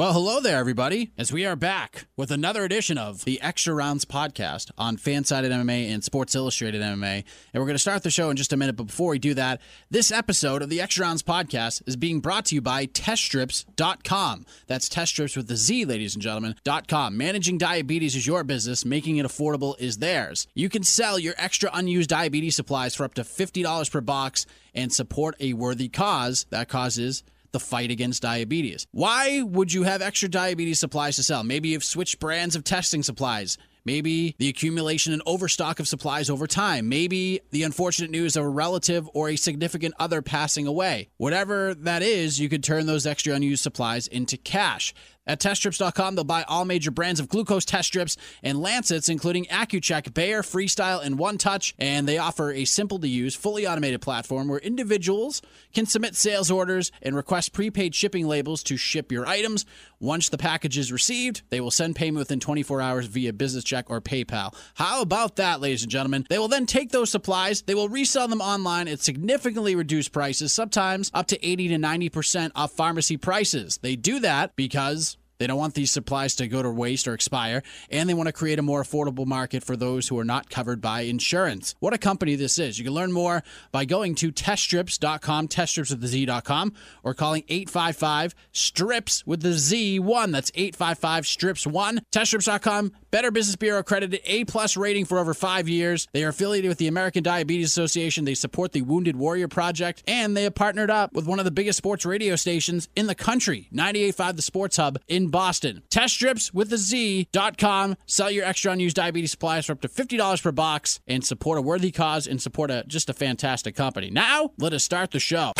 Well, hello there, everybody, as we are back with another edition of the Extra Rounds podcast on Fansided MMA and Sports Illustrated MMA. And we're going to start the show in just a minute, but before we do that, this episode of the Extra Rounds podcast is being brought to you by TestStrips.com. That's TestStrips with the Z, ladies and gentlemen, .com. Managing diabetes is your business, making it affordable is theirs. You can sell your extra unused diabetes supplies for up to $50 per box and support a worthy cause. That cause is the fight against diabetes. Why would you have extra diabetes supplies to sell? Maybe you've switched brands of testing supplies. Maybe the accumulation and overstock of supplies over time. Maybe the unfortunate news of a relative or a significant other passing away. Whatever that is, you could turn those extra unused supplies into cash. At teststrips.com, they'll buy all major brands of glucose test strips and lancets, including Accu-Chek, Bayer, Freestyle, and One Touch. And they offer a simple to use, fully automated platform where individuals can submit sales orders and request prepaid shipping labels to ship your items. Once the package is received, they will send payment within 24 hours via business check or PayPal. How about that, ladies and gentlemen? They will then take those supplies, they will resell them online at significantly reduced prices, sometimes up to 80 to 90% off pharmacy prices. They do that because they don't want these supplies to go to waste or expire, and they want to create a more affordable market for those who are not covered by insurance. What a company this is. You can learn more by going to teststrips.com, teststrips with the Z.com, or calling 855 strips with the Z1. That's 855 strips 1. Teststrips.com, Better Business Bureau accredited A plus rating for over five years. They are affiliated with the American Diabetes Association. They support the Wounded Warrior Project, and they have partnered up with one of the biggest sports radio stations in the country, 98.5 The Sports Hub in Boston. Test strips with the Z.com. Sell your extra unused diabetes supplies for up to $50 per box and support a worthy cause and support a just a fantastic company. Now, let us start the show.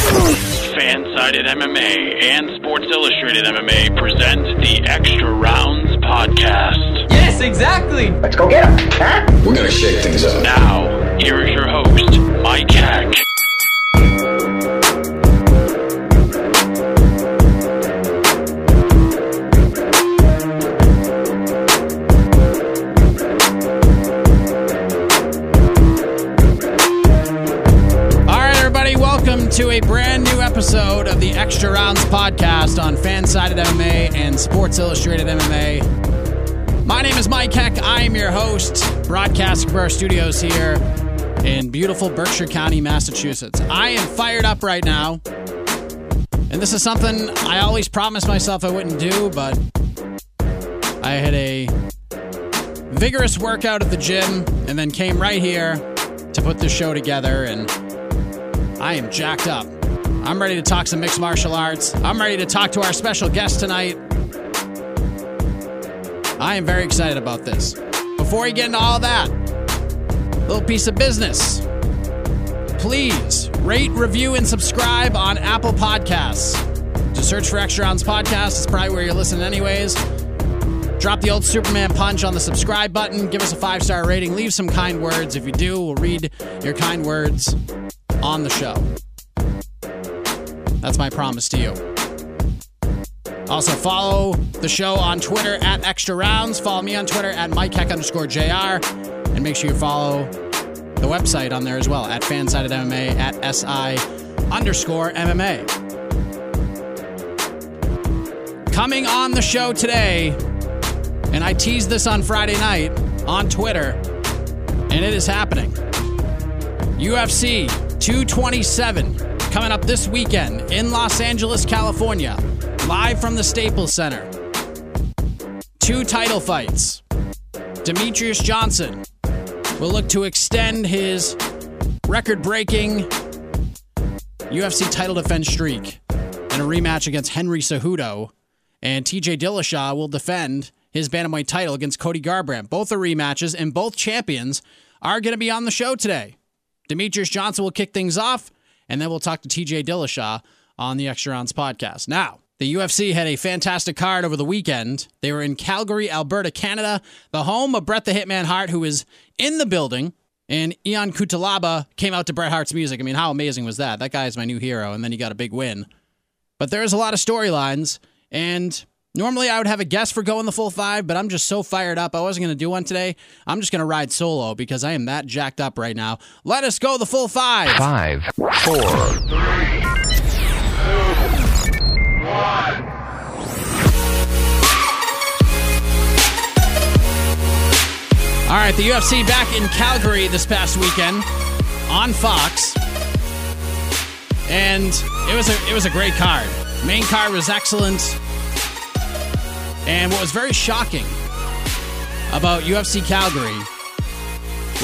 Fansided MMA and Sports Illustrated MMA present the Extra Rounds podcast. Yes, exactly. Let's go get him, huh? We're gonna shake things up. Now, here is your host, Mike Heck. Extra Rounds podcast on Fansided MMA and Sports Illustrated MMA. My name is Mike Heck. I am your host, broadcasting from our studios here in beautiful Berkshire County, Massachusetts. I am fired up right now, and this is something I always promised myself I wouldn't do, but I had a vigorous workout at the gym and then came right here to put this show together and I am jacked up. I'm ready to talk some mixed martial arts. I'm ready to talk to our special guest tonight. I am very excited about this. Before we get into all that, little piece of business. Please rate, review, and subscribe on Apple Podcasts. Just search for Extra Rounds Podcast. It's probably where you're listening, anyways. Drop the old Superman punch on the subscribe button. Give us a five star rating. Leave some kind words. If you do, we'll read your kind words on the show. That's my promise to you. Also, follow the show on Twitter at Extra Rounds. Follow me on Twitter at Mike Heck underscore JR. And make sure you follow the website on there as well at Fansided MMA at SI underscore MMA. Coming on the show today, and I teased this on Friday night on Twitter, and it is happening. UFC 227 coming up this weekend in Los Angeles, California, live from the Staples Center. Two title fights. Demetrious Johnson will look to extend his record breaking UFC title defense streak in a rematch against Henry Cejudo. And TJ Dillashaw will defend his bantamweight title against Cody Garbrandt. Both are rematches, and both champions are going to be on the show today. Demetrious Johnson will kick things off, and then we'll talk to TJ Dillashaw on the Extra Rounds podcast. Now, the UFC had a fantastic card over the weekend. They were in Calgary, Alberta, Canada, the home of Bret the Hitman Hart, who is in the building. And Ion Cutelaba came out to Bret Hart's music. I mean, how amazing was that? That guy is my new hero, and then he got a big win. But there's a lot of storylines, and Normally, I would have a guest for going the full five, but I'm just so fired up. I wasn't going to do one today. I'm just going to ride solo because I am that jacked up right now. Let us go the full five. Five, four, three, two, one. All right, the UFC back in Calgary this past weekend on Fox, and it was a it was a great card. Main card was excellent and what was very shocking about UFC Calgary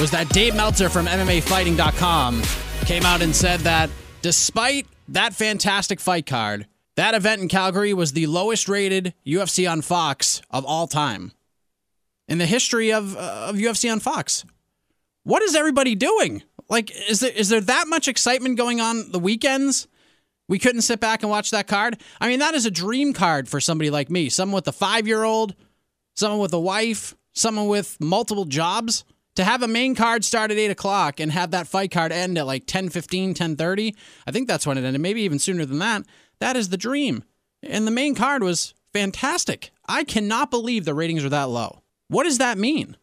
was that Dave Meltzer from MMAfighting.com came out and said that despite that fantastic fight card, that event in Calgary was the lowest rated UFC on Fox of all time in the history of uh, of UFC on Fox. What is everybody doing? Like, is there is there that much excitement going on the weekends? We couldn't sit back and watch that card. I mean, that is a dream card for somebody like me, someone with a five year old, someone with a wife, someone with multiple jobs. To have a main card start at 8 o'clock and have that fight card end at like 10 15, 10 30, I think that's when it ended, maybe even sooner than that. That is the dream. And the main card was fantastic. I cannot believe the ratings are that low. What does that mean?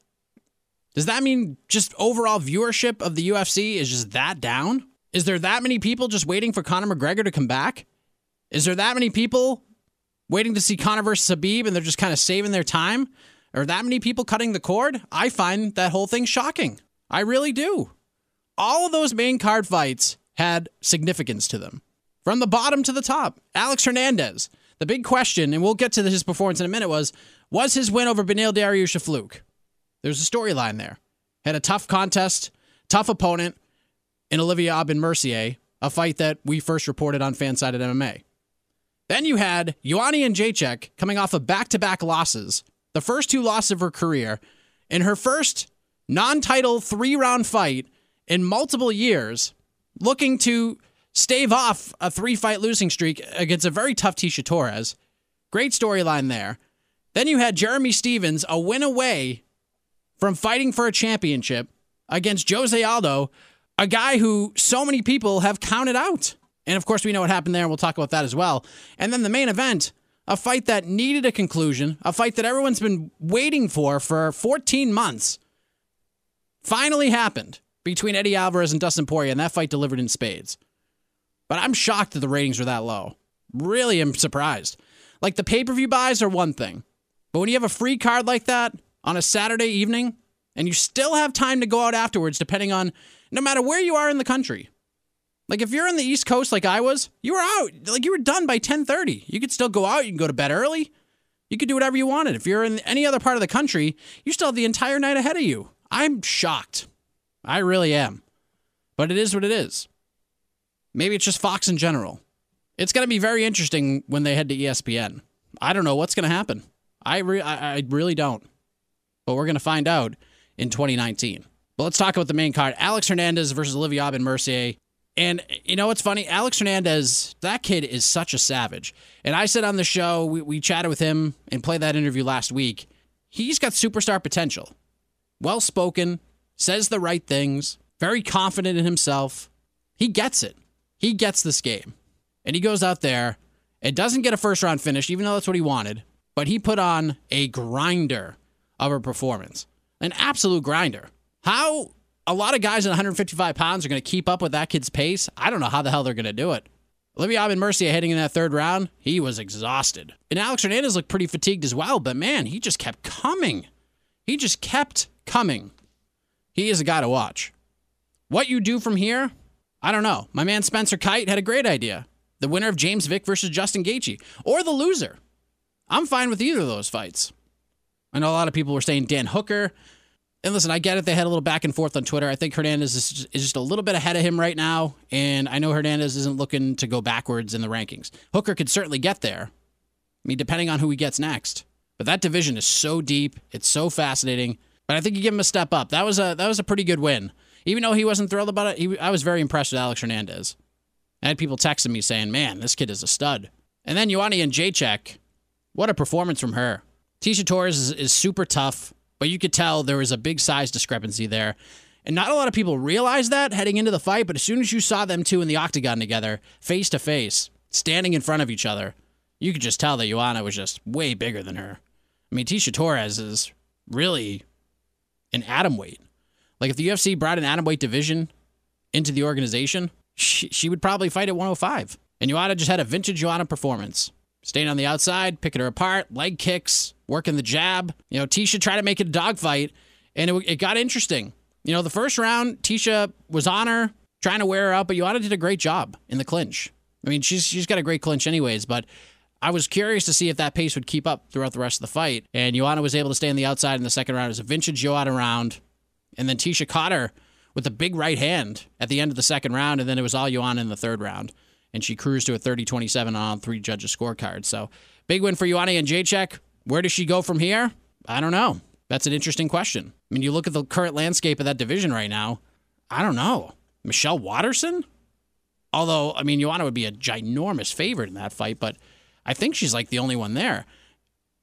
Does that mean just overall viewership of the UFC is just that down? Is there that many people just waiting for Conor McGregor to come back? Is there that many people waiting to see Conor versus Khabib and they're just kind of saving their time? Are that many people cutting the cord? I find that whole thing shocking. I really do. All of those main card fights had significance to them. From the bottom to the top, Alex Hernandez. The big question, and we'll get to his performance in a minute, was was his win over Beneil Dariush a fluke? There's a storyline there. Had a tough contest, tough opponent in Olivier Aubin-Mercier, a fight that we first reported on Fansided MMA. Then you had Joanna Jędrzejczyk coming off of back-to-back losses, the first two losses of her career, in her first non-title three-round fight in multiple years, looking to stave off a three-fight losing streak against a very tough Tecia Torres. Great storyline there. Then you had Jeremy Stephens, a win away from fighting for a championship against Jose Aldo, a guy who so many people have counted out. And of course, we know what happened there, and we'll talk about that as well. And then the main event, a fight that needed a conclusion, a fight that everyone's been waiting for for 14 months, finally happened between Eddie Alvarez and Dustin Poirier, and that fight delivered in spades. But I'm shocked that the ratings are that low. Really am surprised. Like the pay per view buys are one thing, but when you have a free card like that on a Saturday evening and you still have time to go out afterwards, depending on no matter where you are in the country. Like if you're on the East Coast like I was, you were out. Like you were done by 10:30. You could still go out, you can go to bed early. You could do whatever you wanted. If you're in any other part of the country, you still have the entire night ahead of you. I'm shocked. I really am. But it is what it is. Maybe it's just Fox in general. It's going to be very interesting when they head to ESPN. I don't know what's going to happen. I, re- I, I really don't. But we're going to find out in 2019. But let's talk about the main card Alex Hernandez versus Olivier Aubin-Mercier. And you know what's funny? Alex Hernandez, that kid is such a savage. And I said on the show, we, we chatted with him and played that interview last week. He's got superstar potential. Well spoken, says the right things, very confident in himself. He gets it. He gets this game. And he goes out there and doesn't get a first round finish, even though that's what he wanted but he put on a grinder of a performance, an absolute grinder. How a lot of guys at 155 pounds are going to keep up with that kid's pace, I don't know how the hell they're going to do it. Olivier Aubin-Mercier heading in that third round, he was exhausted. And Alex Hernandez looked pretty fatigued as well, but man, he just kept coming. He just kept coming. He is a guy to watch. What you do from here, I don't know. My man Spencer Kyte had a great idea. The winner of James Vick versus Justin Gaethje, or the loser. I'm fine with either of those fights. I know a lot of people were saying Dan Hooker. And listen, I get it. They had a little back and forth on Twitter. I think Hernandez is just, is just a little bit ahead of him right now. And I know Hernandez isn't looking to go backwards in the rankings. Hooker could certainly get there. I mean, depending on who he gets next. But that division is so deep. It's so fascinating. But I think you give him a step up. That was a that was a pretty good win. Even though he wasn't thrilled about it, he, I was very impressed with Alex Hernandez. I had people texting me saying, "Man, this kid is a stud." And then Joanna Jędrzejczyk, what a performance from her. Tecia Torres is, is super tough, but you could tell there was a big size discrepancy there. And not a lot of people realized that heading into the fight, but as soon as you saw them two in the octagon together, face to face, standing in front of each other, you could just tell that Joanna was just way bigger than her. I mean, Tecia Torres is really an atom weight. Like if the UFC brought an atom weight division into the organization, she, she would probably fight at 105. And Joanna just had a vintage Joanna performance staying on the outside, picking her apart, leg kicks, working the jab. You know, Tecia tried to make it a dogfight, and it, it got interesting. You know, the first round, Tecia was on her, trying to wear her out, but Joanna did a great job in the clinch. I mean, she's she's got a great clinch anyways, but I was curious to see if that pace would keep up throughout the rest of the fight. And Joanna was able to stay on the outside in the second round. It was a vintage Joanna round. And then Tecia caught her with a big right hand at the end of the second round. And then it was all Joanna in the third round. And she cruised to a 30 27 on three judges' scorecards. So big win for Joanna Jędrzejczyk. Where does she go from here? I don't know. That's an interesting question. I mean, you look at the current landscape of that division right now. I don't know. Michelle Waterson? Although, I mean, Joanna would be a ginormous favorite in that fight, but I think she's like the only one there.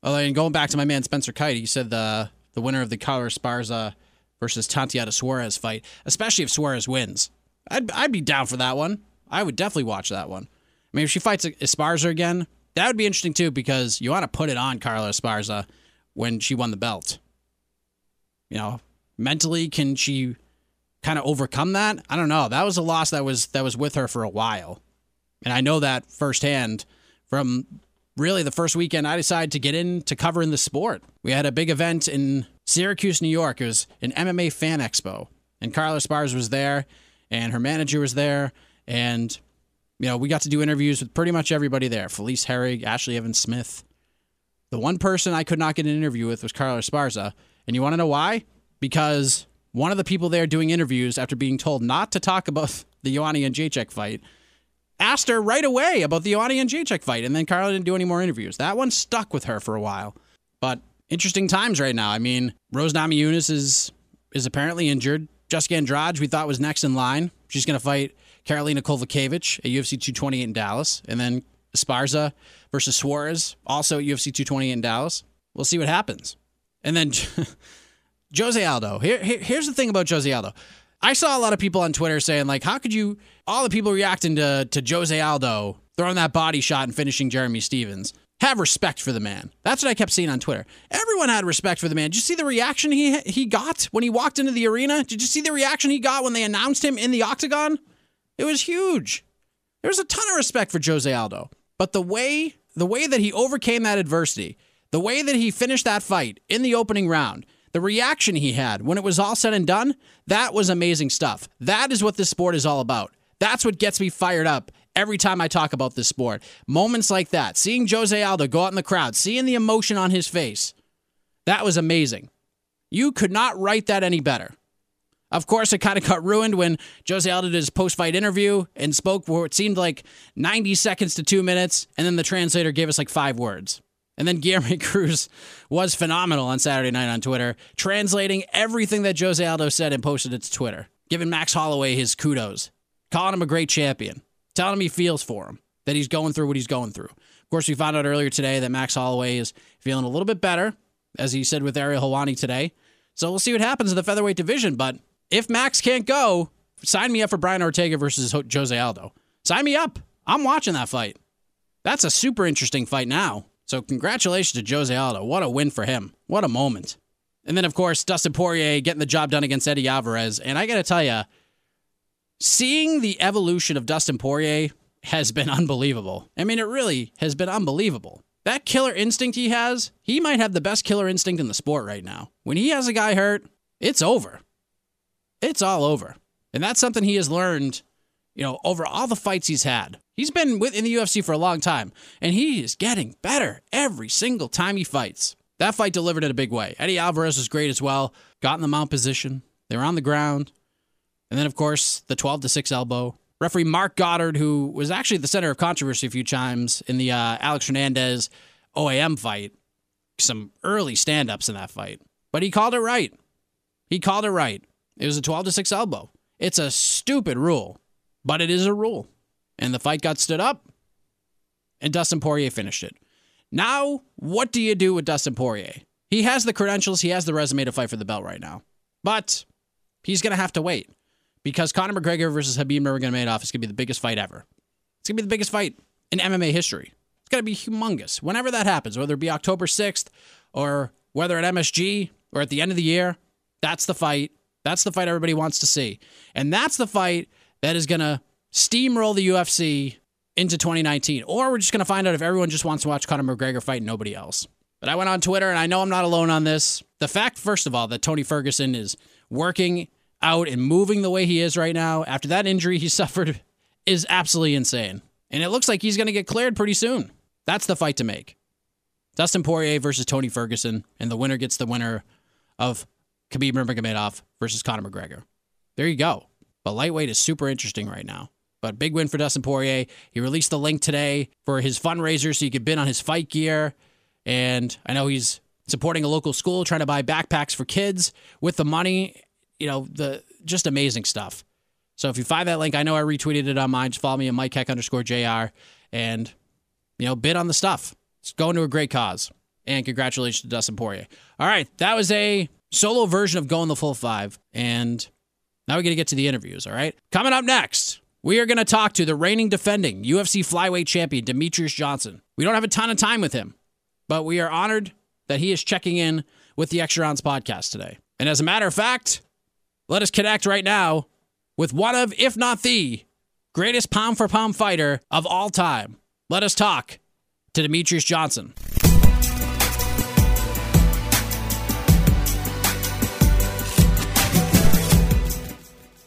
Oh, and going back to my man Spencer Kyte, he said the the winner of the Carla Esparza versus Tatiana Suarez fight, especially if Suarez wins. I'd I'd be down for that one. I would definitely watch that one. I mean, if she fights Esparza again, that would be interesting too because you want to put it on Carla Esparza when she won the belt. You know, mentally, can she kind of overcome that? I don't know. That was a loss that was that was with her for a while, and I know that firsthand from really the first weekend I decided to get into covering the sport. We had a big event in Syracuse, New York. It was an MMA fan expo, and Carla Spars was there, and her manager was there, and you know we got to do interviews with pretty much everybody there: Felice Herrig, Ashley Evans Smith. The one person I could not get an interview with was Carla Esparza, and you want to know why? Because one of the people there doing interviews, after being told not to talk about the Joanna Jędrzejczyk fight, asked her right away about the Joanna Jędrzejczyk fight, and then Carla didn't do any more interviews. That one stuck with her for a while. But interesting times right now. I mean, Rose Namajunas is is apparently injured. Jessica Andrade, we thought was next in line. She's going to fight Karolina Kowalkiewicz at UFC 228 in Dallas, and then Esparza versus Suarez, also at UFC 228 in Dallas. We'll see what happens. And then Jose Aldo. Here, here, here's the thing about Jose Aldo. I saw a lot of people on Twitter saying like, "How could you?" All the people reacting to to Jose Aldo throwing that body shot and finishing Jeremy Stephens. Have respect for the man. That's what I kept seeing on Twitter. Everyone had respect for the man. Did you see the reaction he he got when he walked into the arena? Did you see the reaction he got when they announced him in the octagon? It was huge. There was a ton of respect for Jose Aldo. But the way the way that he overcame that adversity, the way that he finished that fight in the opening round, the reaction he had when it was all said and done, that was amazing stuff. That is what this sport is all about. That's what gets me fired up every time I talk about this sport. Moments like that, seeing Jose Aldo go out in the crowd, seeing the emotion on his face, that was amazing. You could not write that any better. Of course, it kind of got ruined when Jose Aldo did his post fight interview and spoke for it seemed like 90 seconds to two minutes, and then the translator gave us like five words. And then Guilherme Cruz was phenomenal on Saturday night on Twitter, translating everything that Jose Aldo said and posted it to Twitter, giving Max Holloway his kudos, calling him a great champion, telling him he feels for him, that he's going through what he's going through. Of course, we found out earlier today that Max Holloway is feeling a little bit better, as he said with Ariel Helwani today. So we'll see what happens in the featherweight division. But if Max can't go, sign me up for Brian Ortega versus Jose Aldo. Sign me up. I'm watching that fight. That's a super interesting fight now. So congratulations to Jose Aldo. What a win for him. What a moment. And then, of course, Dustin Poirier getting the job done against Eddie Alvarez. And I got to tell you, seeing the evolution of Dustin Poirier has been unbelievable. I mean, it really has been unbelievable. That killer instinct he has, he might have the best killer instinct in the sport right now. When he has a guy hurt, it's over. It's all over. And that's something he has learned, you know, over all the fights he's had. He's been with, in the UFC for a long time, and he is getting better every single time he fights. That fight delivered in a big way. Eddie Alvarez was great as well. Got in the mount position. They were on the ground. And then, of course, the 12 to 6 elbow. Referee Marc Goddard, who was actually the center of controversy a few times in the uh, Alex Hernandez OAM fight, some early stand ups in that fight. But he called it right. He called it right. It was a 12 to 6 elbow. It's a stupid rule, but it is a rule and the fight got stood up, and Dustin Poirier finished it. Now, what do you do with Dustin Poirier? He has the credentials, he has the resume to fight for the belt right now, but he's going to have to wait because Conor McGregor versus Khabib Nurmagomedov is going to be the biggest fight ever. It's going to be the biggest fight in MMA history. It's going to be humongous. Whenever that happens, whether it be October 6th or whether at MSG or at the end of the year, that's the fight. That's the fight everybody wants to see. And that's the fight that is going to steamroll the UFC into 2019. Or we're just going to find out if everyone just wants to watch Conor McGregor fight and nobody else. But I went on Twitter, and I know I'm not alone on this. The fact, first of all, that Tony Ferguson is working out and moving the way he is right now after that injury he suffered is absolutely insane. And it looks like he's going to get cleared pretty soon. That's the fight to make. Dustin Poirier versus Tony Ferguson, and the winner gets the winner of Khabib Nurmagomedov versus Conor McGregor. There you go. But lightweight is super interesting right now. But big win for Dustin Poirier. He released the link today for his fundraiser so you could bid on his fight gear. And I know he's supporting a local school, trying to buy backpacks for kids with the money. You know, the just amazing stuff. So if you find that link, I know I retweeted it on mine. Just follow me at Mike Heck underscore JR and, you know, bid on the stuff. It's going to a great cause. And congratulations to Dustin Poirier. All right. That was a solo version of Going the Full Five. And now we're going to get to the interviews. All right. Coming up next, we are going to talk to the reigning defending UFC flyweight champion, Demetrious Johnson. We don't have a ton of time with him, but we are honored that he is checking in with the Extra Rounds podcast today. And as a matter of fact, let us connect right now with one of, if not the greatest pound for pound fighter of all time. Let us talk to Demetrious Johnson.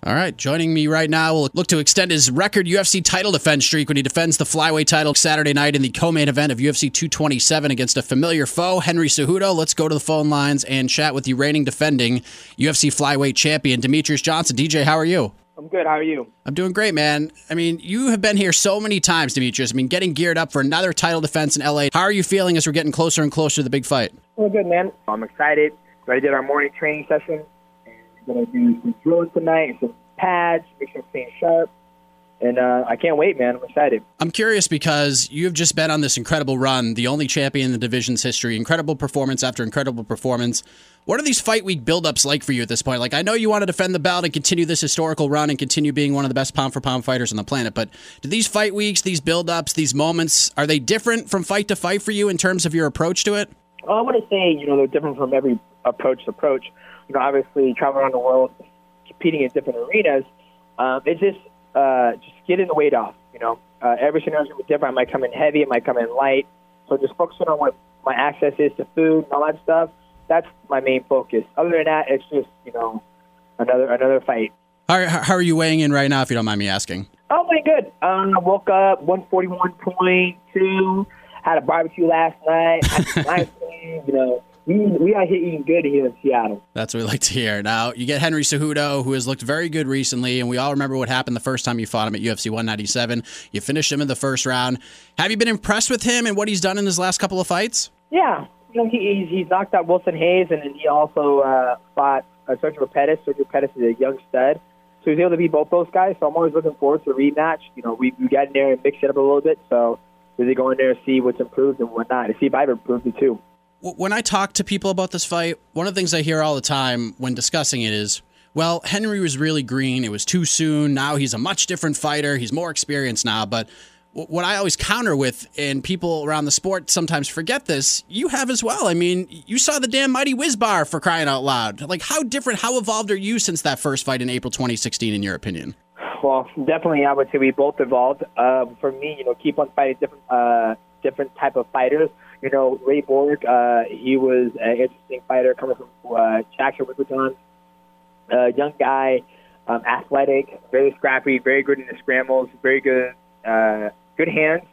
All right, joining me right now will look to extend his record UFC title defense streak when he defends the flyweight title Saturday night in the co-main event of UFC 227 against a familiar foe, Henry Cejudo. Let's go to the phone lines and chat with the reigning defending UFC flyweight champion, Demetrious Johnson. DJ, how are you? I'm good. How are you? I'm doing great, man. I mean, you have been here so many times, Demetrious. I mean, getting geared up for another title defense in LA. How are you feeling as we're getting closer and closer to the big fight? Well, good, man. I'm excited. We already did our morning training session. Going to do some drilling tonight some pads, make sure I'm staying sharp. And uh, I can't wait, man. I'm excited. I'm curious because you have just been on this incredible run, the only champion in the division's history, incredible performance after incredible performance. What are these fight week buildups like for you at this point? Like, I know you want to defend the belt and continue this historical run and continue being one of the best pound for pound fighters on the planet, but do these fight weeks, these buildups, these moments, are they different from fight to fight for you in terms of your approach to it? Well, I want to say, you know, they're different from every approach to approach. You know, obviously, traveling around the world, competing in different arenas, um, it's just uh, just getting the weight off. You know, uh, every scenario is to be different. I might come in heavy, it might come in light. So just focusing on what my access is to food and all that stuff. That's my main focus. Other than that, it's just you know another another fight. How, how are you weighing in right now, if you don't mind me asking? Oh, my good. Um, I woke up 141.2. Had a barbecue last night. Had some ice cream. You know, we we are hitting good here in Seattle. That's what we like to hear. Now you get Henry Cejudo, who has looked very good recently, and we all remember what happened the first time you fought him at UFC 197. You finished him in the first round. Have you been impressed with him and what he's done in his last couple of fights? Yeah, you know, he, he's, he's knocked out Wilson Reis, and then he also uh, fought uh, Sergio Pettis. Sergio Pettis is a young stud. So he's able to beat both those guys. So I'm always looking forward to a rematch. You know, we, we got in there and mixed it up a little bit. So really go in there and see what's improved and whatnot, and see if I've improved it too. When I talk to people about this fight, one of the things I hear all the time when discussing it is, well, Henry was really green. It was too soon. Now he's a much different fighter. He's more experienced now. But what I always counter with, and people around the sport sometimes forget this, you have as well. I mean, you saw the damn mighty whiz bar for crying out loud. Like, how different, how evolved are you since that first fight in April 2016, in your opinion? Well, definitely, I would say we both evolved. Uh, for me, you know, keep on fighting different, uh, different type of fighters. You know, Ray Borg, uh, he was an interesting fighter coming from uh, Wimbledon. Uh, young guy, um, athletic, very scrappy, very good in the scrambles, very good, uh, good hands.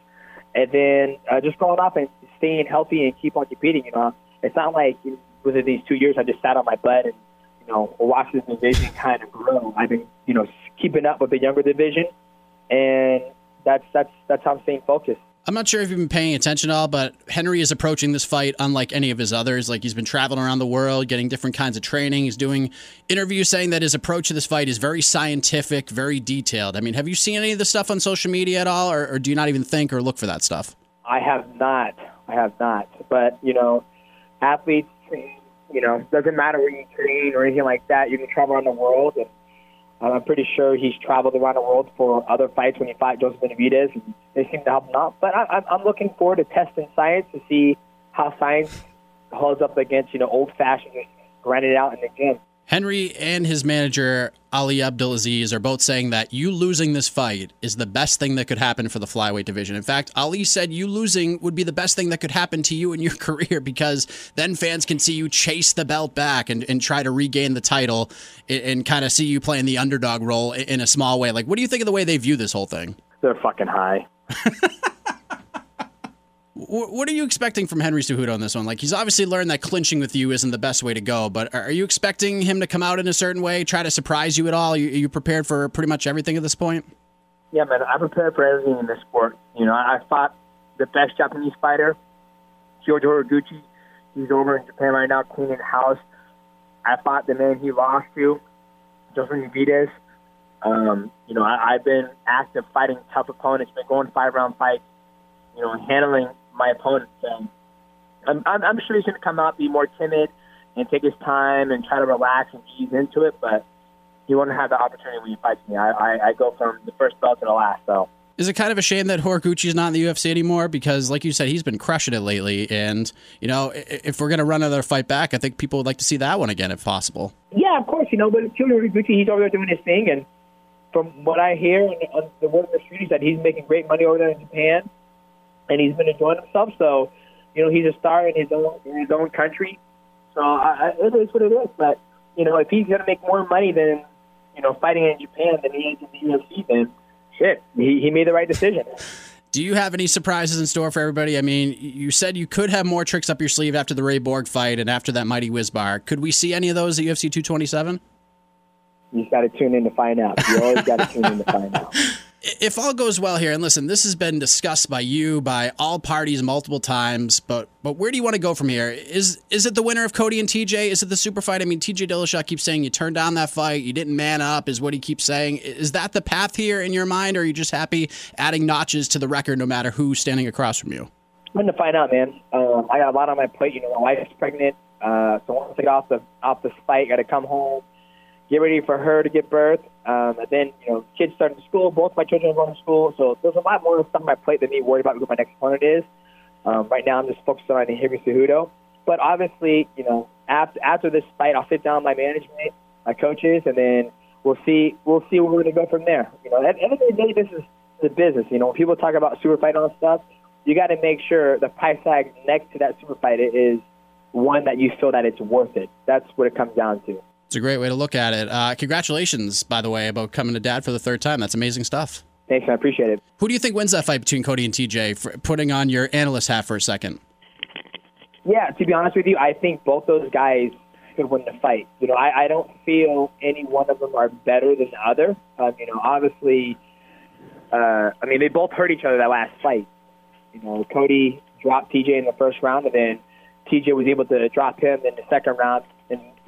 And then uh, just going off and staying healthy and keep on competing. You know, it's not like within these two years I just sat on my butt and you know watched this division kind of grow. I've been you know keeping up with the younger division, and that's that's that's how I'm staying focused. I'm not sure if you've been paying attention at all, but Henry is approaching this fight unlike any of his others. Like he's been traveling around the world, getting different kinds of training. He's doing interviews saying that his approach to this fight is very scientific, very detailed. I mean, have you seen any of the stuff on social media at all, or, or do you not even think or look for that stuff? I have not. I have not. But you know, athletes, train, you know, doesn't matter where you train or anything like that. You can travel around the world and I'm pretty sure he's traveled around the world for other fights when he fought Joseph Benavidez, and they seem to help him out. But I, I'm looking forward to testing science to see how science holds up against you know old-fashioned just grind it out in the gym. Henry and his manager, Ali Abdelaziz, are both saying that you losing this fight is the best thing that could happen for the flyweight division. In fact, Ali said you losing would be the best thing that could happen to you in your career because then fans can see you chase the belt back and, and try to regain the title and, and kind of see you playing the underdog role in a small way. Like, what do you think of the way they view this whole thing? They're fucking high. What are you expecting from Henry Cejudo on this one? Like, he's obviously learned that clinching with you isn't the best way to go, but are you expecting him to come out in a certain way, try to surprise you at all? Are you prepared for pretty much everything at this point? Yeah, man, I'm prepared for everything in this sport. You know, I fought the best Japanese fighter, Kyoji Horiguchi. He's over in Japan right now, cleaning house. I fought the man he lost to, Joseph Benavidez. Um, you know, I, I've been active fighting tough opponents, been going five round fights, you know, handling my opponent. So I'm, I'm, I'm sure he's going to come out, be more timid, and take his time and try to relax and ease into it. But he won't have the opportunity when he fights me. I, I, I go from the first belt to the last. So. Is it kind of a shame that is not in the UFC anymore? Because, like you said, he's been crushing it lately. And, you know, if we're going to run another fight back, I think people would like to see that one again if possible. Yeah, of course, you know, but Kyoji Horiguchi, he's over there doing his thing. And from what I hear on uh, the word of the street is that he's making great money over there in Japan and he's been enjoying himself. So, you know, he's a star in his own in his own country. So I, I, it is what it is. But you know, if he's going to make more money than you know fighting in Japan than he is in the UFC, then shit, he, he made the right decision. Do you have any surprises in store for everybody? I mean, you said you could have more tricks up your sleeve after the Ray Borg fight and after that mighty whiz bar. Could we see any of those at UFC 227? You just got to tune in to find out. You always got to tune in to find out. if all goes well here, and listen, this has been discussed by you, by all parties multiple times, but but where do you want to go from here? Is is it the winner of Cody and TJ? Is it the super fight? I mean, TJ Dillashaw keeps saying you turned down that fight, you didn't man up, is what he keeps saying. Is that the path here in your mind, or are you just happy adding notches to the record no matter who's standing across from you? I'm to find out, man. Um, I got a lot on my plate. You know, my wife's pregnant, uh, so once I get off the off the fight, got to come home get ready for her to give birth. Um, and then, you know, kids starting school. Both my children are going to school. So there's a lot more stuff on my plate than me worried about who my next opponent is. Um, right now, I'm just focused on Henry Cejudo. But obviously, you know, after after this fight, I'll sit down with my management, my coaches, and then we'll see we'll see where we're going to go from there. You know, at the end of the day, this is the business. You know, when people talk about super fight and stuff, you got to make sure the price tag next to that super fight is one that you feel that it's worth it. That's what it comes down to. It's a great way to look at it. Uh, congratulations, by the way, about coming to dad for the third time. That's amazing stuff. Thanks, I appreciate it. Who do you think wins that fight between Cody and TJ? For putting on your analyst hat for a second. Yeah, to be honest with you, I think both those guys could win the fight. You know, I, I don't feel any one of them are better than the other. Um, you know, obviously, uh, I mean, they both hurt each other that last fight. You know, Cody dropped TJ in the first round, and then TJ was able to drop him in the second round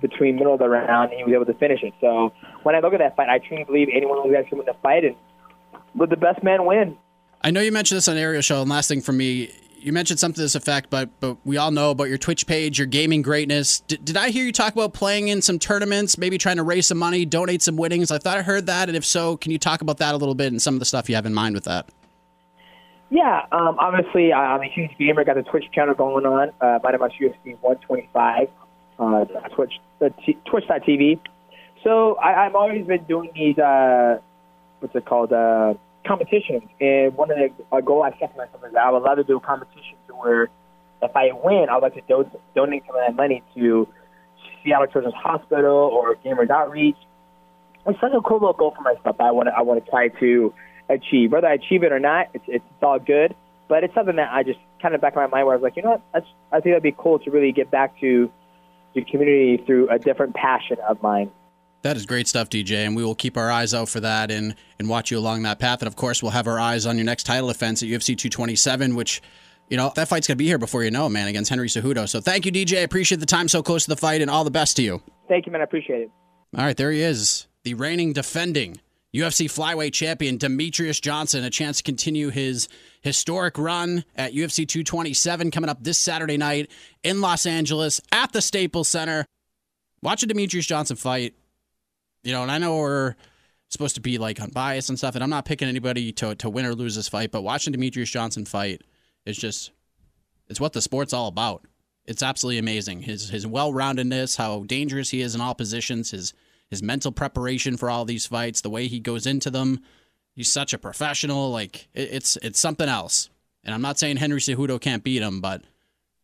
between middle of the round, and he was able to finish it. So when I look at that fight, I truly believe anyone who's actually win the fight, and let the best man win. I know you mentioned this on Ariel show, and last thing for me, you mentioned something to this effect, but but we all know about your Twitch page, your gaming greatness. D- did I hear you talk about playing in some tournaments, maybe trying to raise some money, donate some winnings? I thought I heard that, and if so, can you talk about that a little bit and some of the stuff you have in mind with that? Yeah, um, obviously I'm a huge gamer. Got the Twitch channel going on. Uh, my name is UFC 125 uh, Twitch, uh, t- Twitch.tv. So I, I've always been doing these, uh, what's it called, uh, competitions. And one of the a goal I set for myself is I would love to do a competition to where if I win, I'd like to do, donate some of that money to Seattle Children's Hospital or Gamers Outreach. It's such a cool little goal for myself. I want to I want to try to achieve. Whether I achieve it or not, it's it's, it's all good. But it's something that I just kind of back in my mind where I was like, you know what, I think that'd be cool to really get back to the community through a different passion of mine. That is great stuff, DJ, and we will keep our eyes out for that and and watch you along that path. And of course, we'll have our eyes on your next title defense at UFC 227, which you know that fight's gonna be here before you know, man, against Henry Cejudo. So thank you, DJ. I appreciate the time so close to the fight, and all the best to you. Thank you, man. I appreciate it. All right, there he is, the reigning defending UFC flyweight champion Demetrious Johnson, a chance to continue his historic run at UFC 227 coming up this Saturday night in Los Angeles at the Staples Center. Watch a Demetrious Johnson fight. You know, and I know we're supposed to be like unbiased and stuff, and I'm not picking anybody to, to win or lose this fight, but watching Demetrious Johnson fight is just, it's what the sport's all about. It's absolutely amazing. His his well-roundedness, how dangerous he is in all positions, his his mental preparation for all these fights, the way he goes into them. He's such a professional. Like it, it's it's something else. And I'm not saying Henry Cejudo can't beat him, but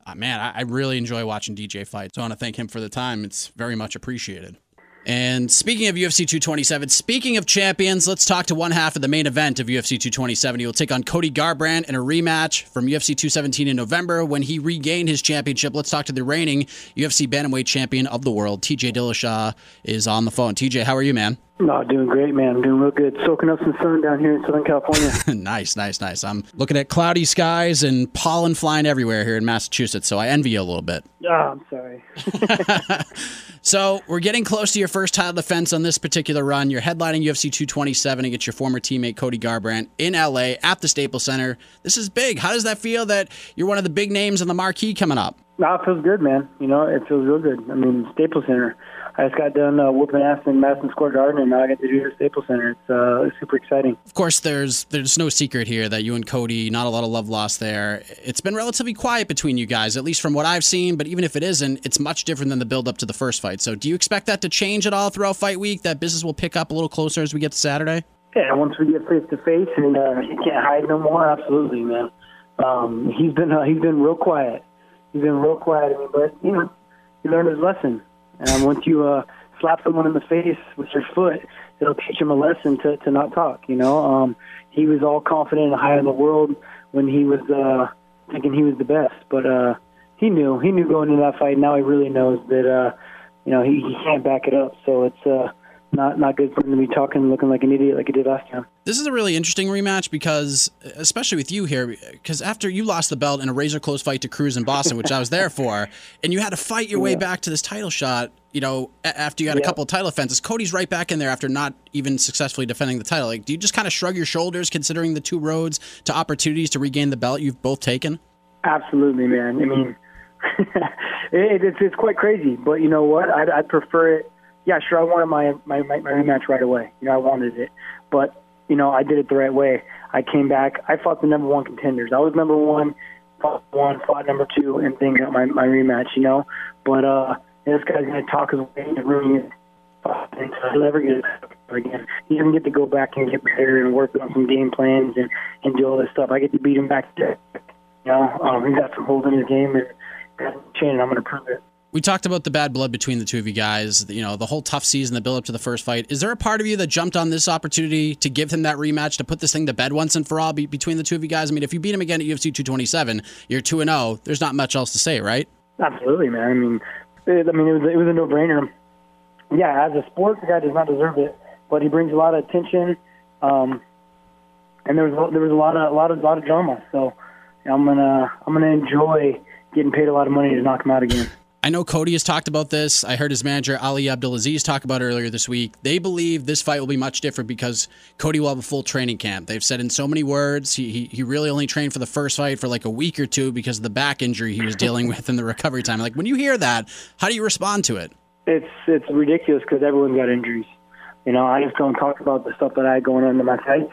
uh, man, I, I really enjoy watching DJ fight. So I want to thank him for the time. It's very much appreciated. And speaking of UFC 227, speaking of champions, let's talk to one half of the main event of UFC 227. He will take on Cody Garbrandt in a rematch from UFC 217 in November when he regained his championship. Let's talk to the reigning UFC bantamweight champion of the world. TJ Dillashaw is on the phone. TJ, how are you, man? No, doing great, man. I'm doing real good. Soaking up some sun down here in Southern California. nice, nice, nice. I'm looking at cloudy skies and pollen flying everywhere here in Massachusetts, so I envy you a little bit. Oh, I'm sorry. so we're getting close to your first title defense on this particular run. You're headlining UFC 227 against your former teammate Cody Garbrandt in LA at the Staples Center. This is big. How does that feel that you're one of the big names on the marquee coming up? No, it feels good, man. You know, it feels real good. I mean, Staples Center. I just got done uh, whooping ass in Madison Square Garden, and now I get to do it at Staples Center. It's, uh, super exciting. Of course, there's there's no secret here that you and Cody, not a lot of love lost there. It's been relatively quiet between you guys, at least from what I've seen. But even if it isn't, it's much different than the build up to the first fight. So, do you expect that to change at all throughout fight week? That business will pick up a little closer as we get to Saturday. Yeah, once we get face to face and uh, he can't hide no more. Absolutely, man. Um, he's been uh, he's been real quiet. He's been real quiet. I mean, but you know, he learned his lesson. And once you uh, slap someone in the face with your foot, it'll teach him a lesson to to not talk. You know, um, he was all confident and high in the world when he was uh, thinking he was the best, but uh, he knew he knew going into that fight. Now he really knows that uh, you know he, he can't back it up. So it's uh, not not good for him to be talking, looking like an idiot like he did last time. This is a really interesting rematch because, especially with you here, because after you lost the belt in a razor close fight to Cruz in Boston, which I was there for, and you had to fight your way back to this title shot. You know, after you had a couple of title offenses, Cody's right back in there after not even successfully defending the title. Like, do you just kind of shrug your shoulders considering the two roads to opportunities to regain the belt you've both taken? Absolutely, man. I mean, it, it's it's quite crazy, but you know what? I'd, I'd prefer it yeah, sure, I wanted my, my my my rematch right away. You know, I wanted it, but you know, I did it the right way. I came back. I fought the number one contenders. I was number one, fought one, fought number two, and then got my my rematch. You know, but uh, this guy's gonna talk his way into ruining it. He'll never get it again. He doesn't get to go back and get better and work on some game plans and and do all this stuff. I get to beat him back there. You know, um, he got some holes in his game and got. And I'm gonna prove it we talked about the bad blood between the two of you guys. You know, the whole TUF season, the build up to the first fight. Is there a part of you that jumped on this opportunity to give him that rematch to put this thing to bed once and for all be- between the two of you guys? I mean, if you beat him again at UFC 227, you're two and zero. Oh, there's not much else to say, right? Absolutely, man. I mean, it, I mean, it was it was a no brainer. Yeah, as a sport, the guy does not deserve it, but he brings a lot of attention, um, and there was there was a lot of a lot of a lot of drama. So I'm gonna I'm gonna enjoy getting paid a lot of money to knock him out again. I know Cody has talked about this. I heard his manager Ali Abdelaziz talk about earlier this week. They believe this fight will be much different because Cody will have a full training camp. They've said in so many words he, he, he really only trained for the first fight for like a week or two because of the back injury he was dealing with in the recovery time. Like when you hear that, how do you respond to it? It's it's ridiculous because everyone's got injuries. You know, I just don't talk about the stuff that I had going on in my fights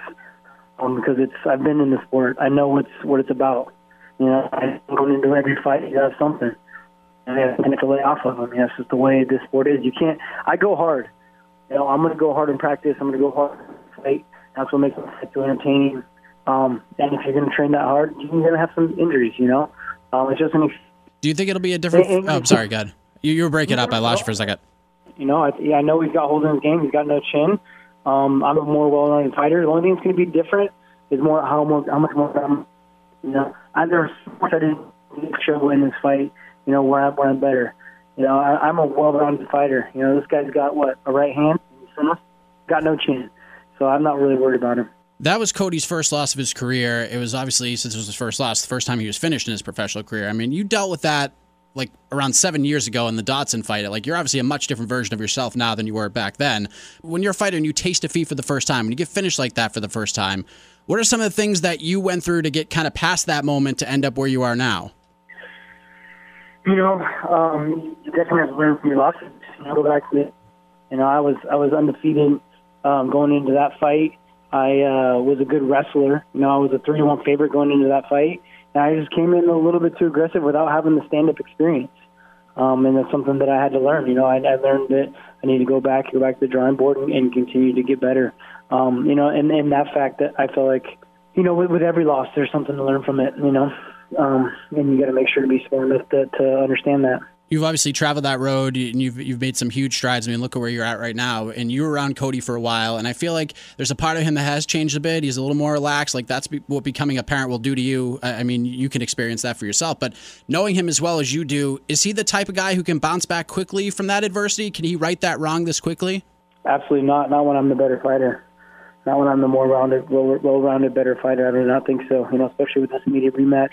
um, because it's I've been in the sport. I know what's what it's about. You know, I going into every fight you have something and and it's a lay off of them. You know, it's just the way this sport is. You can't. I go hard. You know, I'm going to go hard in practice. I'm going to go hard in fight. That's what makes fight so entertaining. Um, and if you're going to train that hard, you're going to have some injuries. You know, um, it's just an. Do you think it'll be a different? And, and, oh, sorry, God. You, you were breaking up. I lost you for a second. You know, I, yeah, I know he's got holes in his game. He's got no chin. Um, I'm a more well-known fighter. The only thing that's going to be different is more how more how much more. Um, you know, I, there was I didn't show in this fight you know, where I'm, where I'm better. You know, I, I'm a well-rounded fighter. You know, this guy's got what a right hand, got no chin, so I'm not really worried about him. That was Cody's first loss of his career. It was obviously since it was his first loss, the first time he was finished in his professional career. I mean, you dealt with that like around seven years ago in the Dodson fight. Like you're obviously a much different version of yourself now than you were back then. When you're a fighter and you taste defeat for the first time, when you get finished like that for the first time, what are some of the things that you went through to get kind of past that moment to end up where you are now? You know, um, definitely have to learn from your losses. Go back to. You know, I was I was undefeated um, going into that fight. I uh, was a good wrestler. You know, I was a three to one favorite going into that fight, And I just came in a little bit too aggressive without having the stand-up experience. Um, and that's something that I had to learn. You know, I, I learned that I need to go back, go back to the drawing board, and, and continue to get better. Um, you know, and, and that fact that I feel like, you know, with, with every loss, there's something to learn from it. You know, um, and you got to make sure to be smart enough to, to understand that you've obviously traveled that road and you've you've made some huge strides. I mean, look at where you're at right now. And you were around Cody for a while, and I feel like there's a part of him that has changed a bit. He's a little more relaxed. Like that's what becoming a parent will do to you. I mean, you can experience that for yourself. But knowing him as well as you do, is he the type of guy who can bounce back quickly from that adversity? Can he right that wrong this quickly? Absolutely not. Not when I'm the better fighter. Not when I'm the more rounded, well-rounded, better fighter. I do not think so. You know, especially with this immediate rematch.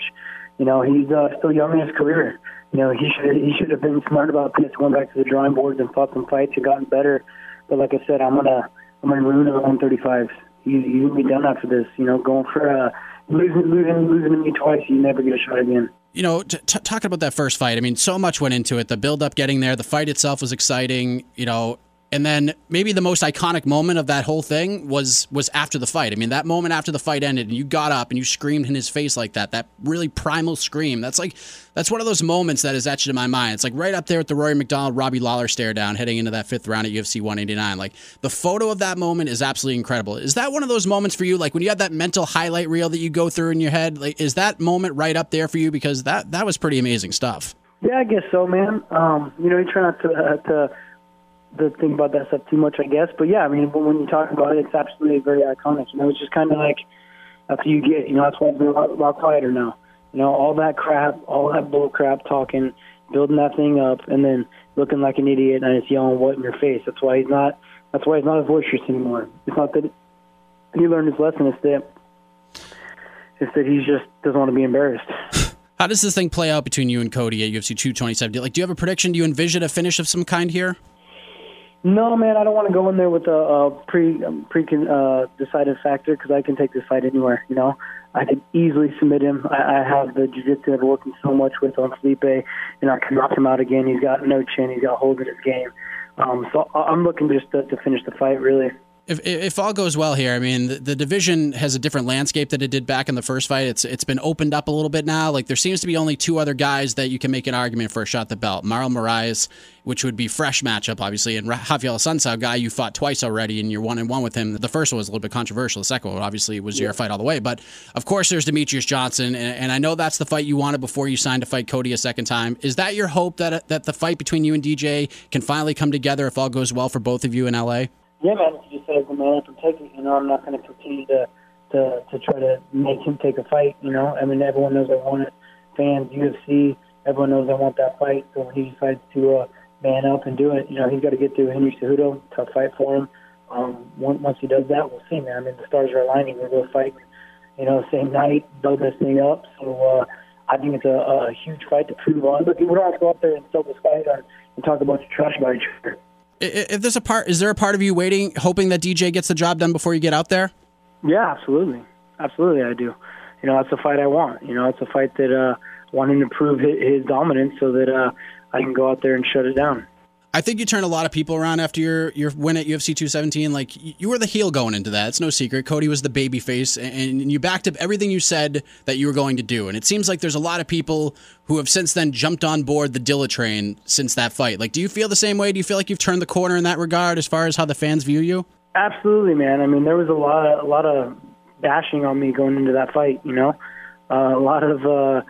You know, he's uh, still young in his career you know, he should he should have been smart about this, went back to the drawing boards and fought some fights and gotten better. But like I said, I'm gonna I'm gonna ruin him at 135s. He's gonna be done after this. You know, going for uh, losing losing losing to me twice, you never get a shot again. You know, t- t- talking about that first fight, I mean, so much went into it. The build up, getting there, the fight itself was exciting. You know, and then maybe the most iconic moment of that whole thing was was after the fight. I mean, that moment after the fight ended and you got up and you screamed in his face like that, that really primal scream. That's like that's one of those moments that is etched in my mind. It's like right up there with the Rory MacDonald Robbie Lawler stare down heading into that fifth round at UFC 189. Like the photo of that moment is absolutely incredible. Is that one of those moments for you? Like when you have that mental highlight reel that you go through in your head, like is that moment right up there for you? Because that that was pretty amazing stuff. Yeah, I guess so, man. Um, you know, you try not to uh, to to thing about that stuff too much, I guess. But yeah, I mean, when you talk about it, it's absolutely very iconic. You know, it's just kind of like after you get, you know, that's why it's been a lot, a lot quieter now. You know, all that crap, all that bull crap talking, building that thing up, and then looking like an idiot and it's yelling what in your face. That's why he's not. That's why he's not a boisterous anymore. It's not that he learned his lesson. It's that it's that he just doesn't want to be embarrassed. How does this thing play out between you and Cody at UFC 227? Like, do you have a prediction? Do you envision a finish of some kind here? No, man, I don't want to go in there with a, a pre um, pre uh, decided factor because I can take this fight anywhere. You know, I could easily submit him. I, I have the jiu-jitsu I've working so much with on Felipe, and I can knock him out again. He's got no chin. He's got hold in his game. Um, so I'm looking just to, to finish the fight, really if, if all goes well here, I mean, the, the, division has a different landscape that it did back in the first fight. It's it's been opened up a little bit now. Like there seems to be only two other guys that you can make an argument for a shot at the belt: Marlon Moraes, which would be fresh matchup, obviously, and Rafael Assunção, guy you fought twice already, and you're one and one with him. The first one was a little bit controversial. The second one, obviously, was yeah. your fight all the way. But of course, there's Demetrious Johnson, and, and I know that's the fight you wanted before you signed to fight Cody a second time. Is that your hope that that the fight between you and DJ can finally come together if all goes well for both of you in LA? yeah, man, man take it. You know, I'm not going to continue to to to try to make him take a fight. You know, I mean, everyone knows I want it. Fans, UFC, everyone knows I want that fight. So when he decides to uh, man up and do it, you know, he's got to get through Henry Cejudo. Tough fight for him. Um, once he does that, we'll see, man. I mean, the stars are aligning. We're going to fight, you know, same night, build this thing up. So uh, I think it's a, a huge fight to prove on. Look, we don't have to go up there and sell this fight and talk about your trash about each other if there's a part, is there a part of you waiting, hoping that DJ gets the job done before you get out there? Yeah, absolutely, absolutely, I do. You know, that's a fight I want. You know, it's a fight that uh, want him to prove his, his dominance so that uh, I can go out there and shut it down. I think you turned a lot of people around after your your win at UFC 217. Like you were the heel going into that. It's no secret. Cody was the baby face, and you backed up everything you said that you were going to do. And it seems like there's a lot of people who have since then jumped on board the Dilla train since that fight. Like, do you feel the same way? Do you feel like you've turned the corner in that regard as far as how the fans view you? Absolutely, man. I mean, there was a lot of a lot of bashing on me going into that fight. You know, uh, a lot of. Uh,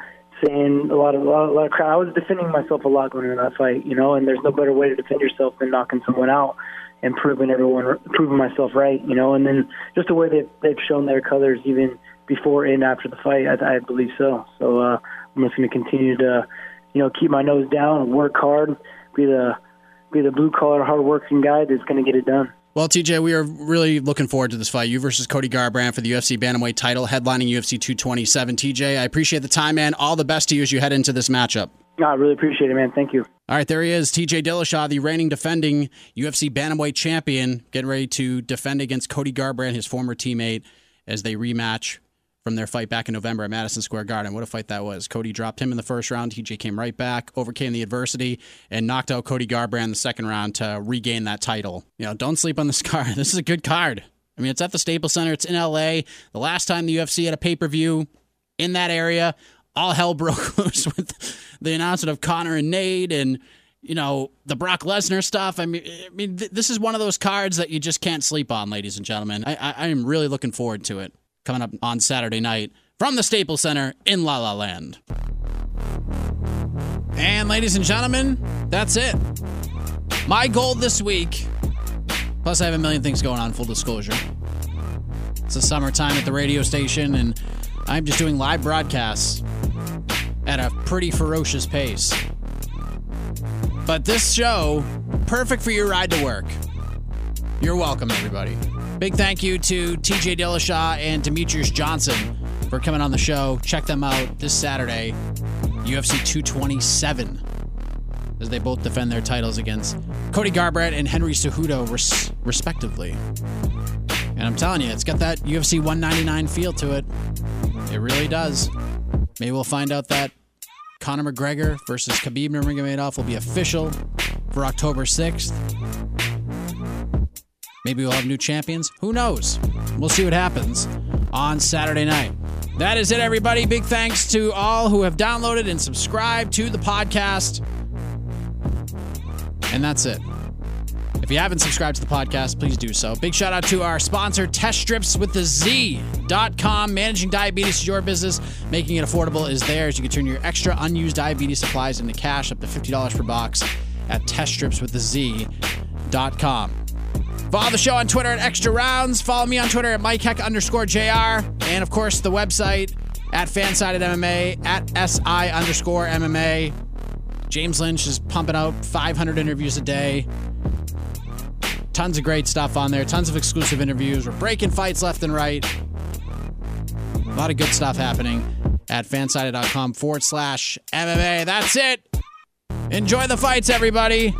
saying a lot of a lot, a lot of crowd. I was defending myself a lot going into that fight, you know, and there's no better way to defend yourself than knocking someone out and proving everyone, proving myself right, you know, and then just the way that they've shown their colors even before and after the fight, I, I believe so. So uh, I'm just going to continue to, you know, keep my nose down, and work hard, be the be the blue collar, hard working guy that's going to get it done. Well, TJ, we are really looking forward to this fight. You versus Cody Garbrandt for the UFC Bantamweight title, headlining UFC 227. TJ, I appreciate the time, man. All the best to you as you head into this matchup. No, I really appreciate it, man. Thank you. All right, there he is, TJ Dillashaw, the reigning defending UFC Bantamweight champion, getting ready to defend against Cody Garbrandt, his former teammate, as they rematch from their fight back in November at Madison Square Garden. What a fight that was. Cody dropped him in the first round. TJ came right back, overcame the adversity, and knocked out Cody Garbrandt in the second round to regain that title. You know, don't sleep on this card. This is a good card. I mean, it's at the Staples Center. It's in LA. The last time the UFC had a pay per view in that area, all hell broke loose with the announcement of Conor and Nate and you know the Brock Lesnar stuff. I mean, I mean, th- this is one of those cards that you just can't sleep on, ladies and gentlemen. I, I, I am really looking forward to it coming up on Saturday night from the Staples Center in La La Land. And ladies and gentlemen, that's it. My goal this week. Plus, I have a million things going on. Full disclosure. It's the summertime at the radio station, and I'm just doing live broadcasts at a pretty ferocious pace. But this show, perfect for your ride to work. You're welcome, everybody. Big thank you to TJ Dillashaw and Demetrious Johnson for coming on the show. Check them out this Saturday, UFC 227, as they both defend their titles against Cody Garbrandt and Henry Cejudo, res- respectively. And I'm telling you, it's got that UFC 199 feel to it. It really does. Maybe we'll find out that Conor McGregor versus Khabib Nurmagomedov will be official for October 6th. Maybe we'll have new champions. Who knows? We'll see what happens on Saturday night. That is it, everybody. Big thanks to all who have downloaded and subscribed to the podcast. And that's it. If you haven't subscribed to the podcast, please do so. Big shout out to our sponsor, Test Strips with the Z.com. Managing diabetes is your business. Making it affordable is theirs. You can turn your extra unused diabetes supplies into cash up to $50 per box at teststripswiththez.com. Follow the show on Twitter at Extra Rounds. Follow me on Twitter at Mike Heck underscore JR. And of course, the website at Fansided MMA, at SI underscore MMA. James Lynch is pumping out 500 interviews a day. Tons of great stuff on there, tons of exclusive interviews. We're breaking fights left and right. A lot of good stuff happening at fansided.com forward slash MMA. That's it. Enjoy the fights, everybody.